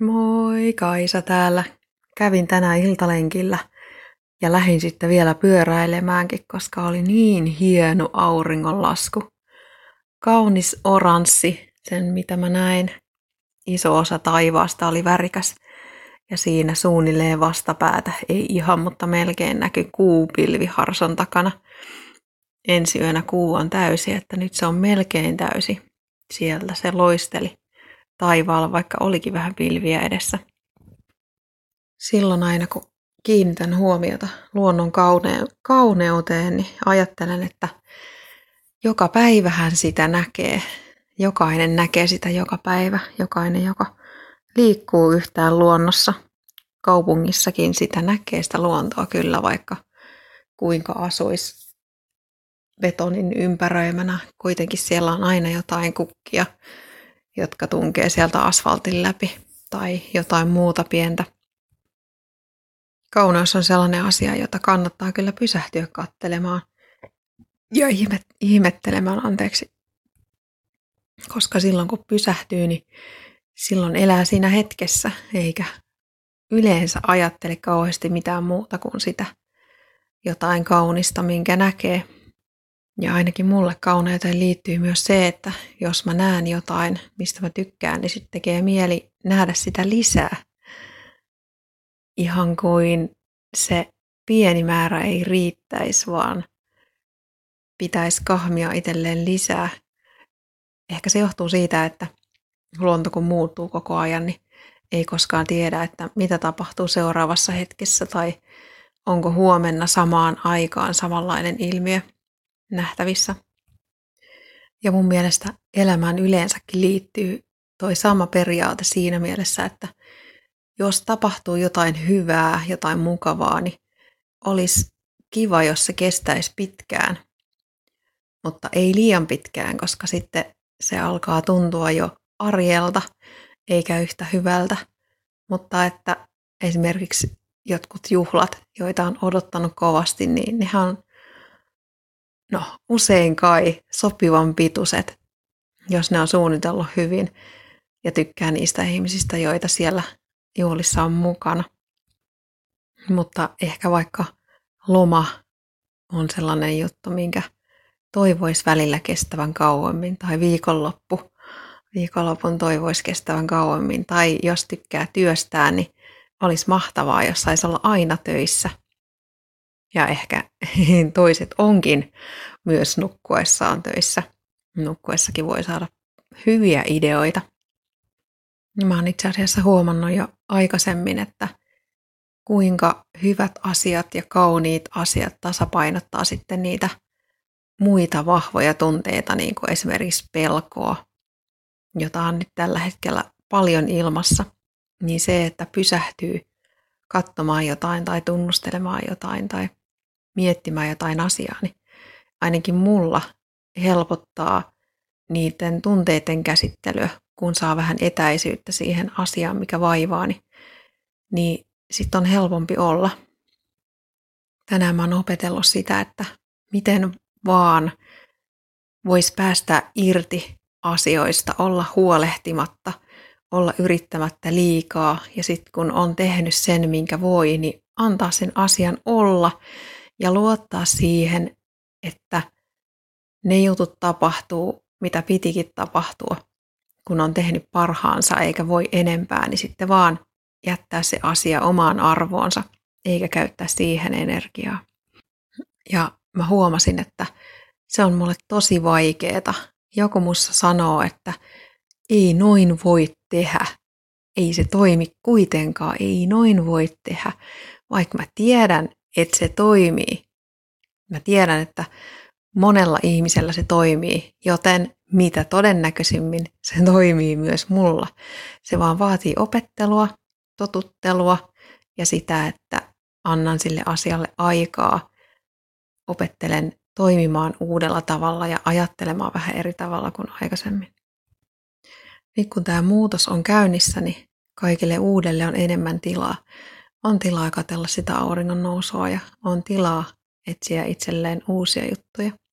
Moi, Kaisa täällä. Kävin tänään iltalenkillä ja lähdin sitten vielä pyöräilemäänkin, koska oli niin hieno auringonlasku. Kaunis oranssi, sen mitä mä näin. Iso osa taivaasta oli värikäs ja siinä suunnilleen vastapäätä, ei ihan, mutta melkein näkyi kuupilvi harson takana. Ensi yönä kuu on täysi, että nyt se on melkein täysi. Sieltä se loisteli taivaalla, vaikka olikin vähän pilviä edessä. Silloin aina kun kiinnitän huomiota luonnon kaune- kauneuteen, niin ajattelen, että joka päivähän sitä näkee. Jokainen näkee sitä joka päivä, jokainen, joka liikkuu yhtään luonnossa. Kaupungissakin sitä näkee sitä luontoa kyllä, vaikka kuinka asuisi betonin ympäröimänä. Kuitenkin siellä on aina jotain kukkia, jotka tunkee sieltä asfaltin läpi tai jotain muuta pientä. Kauneus on sellainen asia, jota kannattaa kyllä pysähtyä kattelemaan ja ihmettelemään, anteeksi. Koska silloin kun pysähtyy, niin silloin elää siinä hetkessä, eikä yleensä ajattele kauheasti mitään muuta kuin sitä jotain kaunista, minkä näkee. Ja ainakin mulle kauneuteen liittyy myös se, että jos mä näen jotain, mistä mä tykkään, niin sitten tekee mieli nähdä sitä lisää. Ihan kuin se pieni määrä ei riittäisi, vaan pitäisi kahmia itselleen lisää. Ehkä se johtuu siitä, että luonto kun muuttuu koko ajan, niin ei koskaan tiedä, että mitä tapahtuu seuraavassa hetkessä tai onko huomenna samaan aikaan samanlainen ilmiö nähtävissä. Ja mun mielestä elämään yleensäkin liittyy toi sama periaate siinä mielessä, että jos tapahtuu jotain hyvää, jotain mukavaa, niin olisi kiva, jos se kestäisi pitkään. Mutta ei liian pitkään, koska sitten se alkaa tuntua jo arjelta eikä yhtä hyvältä. Mutta että esimerkiksi jotkut juhlat, joita on odottanut kovasti, niin nehän on no usein kai sopivan pituiset, jos ne on suunnitellut hyvin ja tykkää niistä ihmisistä, joita siellä juhlissa on mukana. Mutta ehkä vaikka loma on sellainen juttu, minkä toivoisi välillä kestävän kauemmin, tai viikonloppu, viikonlopun toivoisi kestävän kauemmin, tai jos tykkää työstään, niin olisi mahtavaa, jos saisi olla aina töissä – ja ehkä toiset onkin myös nukkuessaan töissä. Nukkuessakin voi saada hyviä ideoita. Mä oon itse asiassa huomannut jo aikaisemmin, että kuinka hyvät asiat ja kauniit asiat tasapainottaa sitten niitä muita vahvoja tunteita, niin kuin esimerkiksi pelkoa, jota on nyt tällä hetkellä paljon ilmassa, niin se, että pysähtyy katsomaan jotain tai tunnustelemaan jotain tai miettimään jotain asiaa, niin ainakin mulla helpottaa niiden tunteiden käsittelyä, kun saa vähän etäisyyttä siihen asiaan, mikä vaivaa, niin, niin sitten on helpompi olla. Tänään mä oon opetellut sitä, että miten vaan voisi päästä irti asioista, olla huolehtimatta, olla yrittämättä liikaa ja sitten kun on tehnyt sen, minkä voi, niin antaa sen asian olla ja luottaa siihen, että ne jutut tapahtuu, mitä pitikin tapahtua, kun on tehnyt parhaansa eikä voi enempää, niin sitten vaan jättää se asia omaan arvoonsa eikä käyttää siihen energiaa. Ja mä huomasin, että se on mulle tosi vaikeeta. Joku mussa sanoo, että ei noin voi tehdä. Ei se toimi kuitenkaan, ei noin voi tehdä. Vaikka mä tiedän, että se toimii. Mä tiedän, että monella ihmisellä se toimii, joten mitä todennäköisimmin se toimii myös mulla. Se vaan vaatii opettelua, totuttelua ja sitä, että annan sille asialle aikaa, opettelen toimimaan uudella tavalla ja ajattelemaan vähän eri tavalla kuin aikaisemmin. Nyt kun tämä muutos on käynnissä, niin kaikille uudelle on enemmän tilaa on tilaa katella sitä auringon nousua ja on tilaa etsiä itselleen uusia juttuja.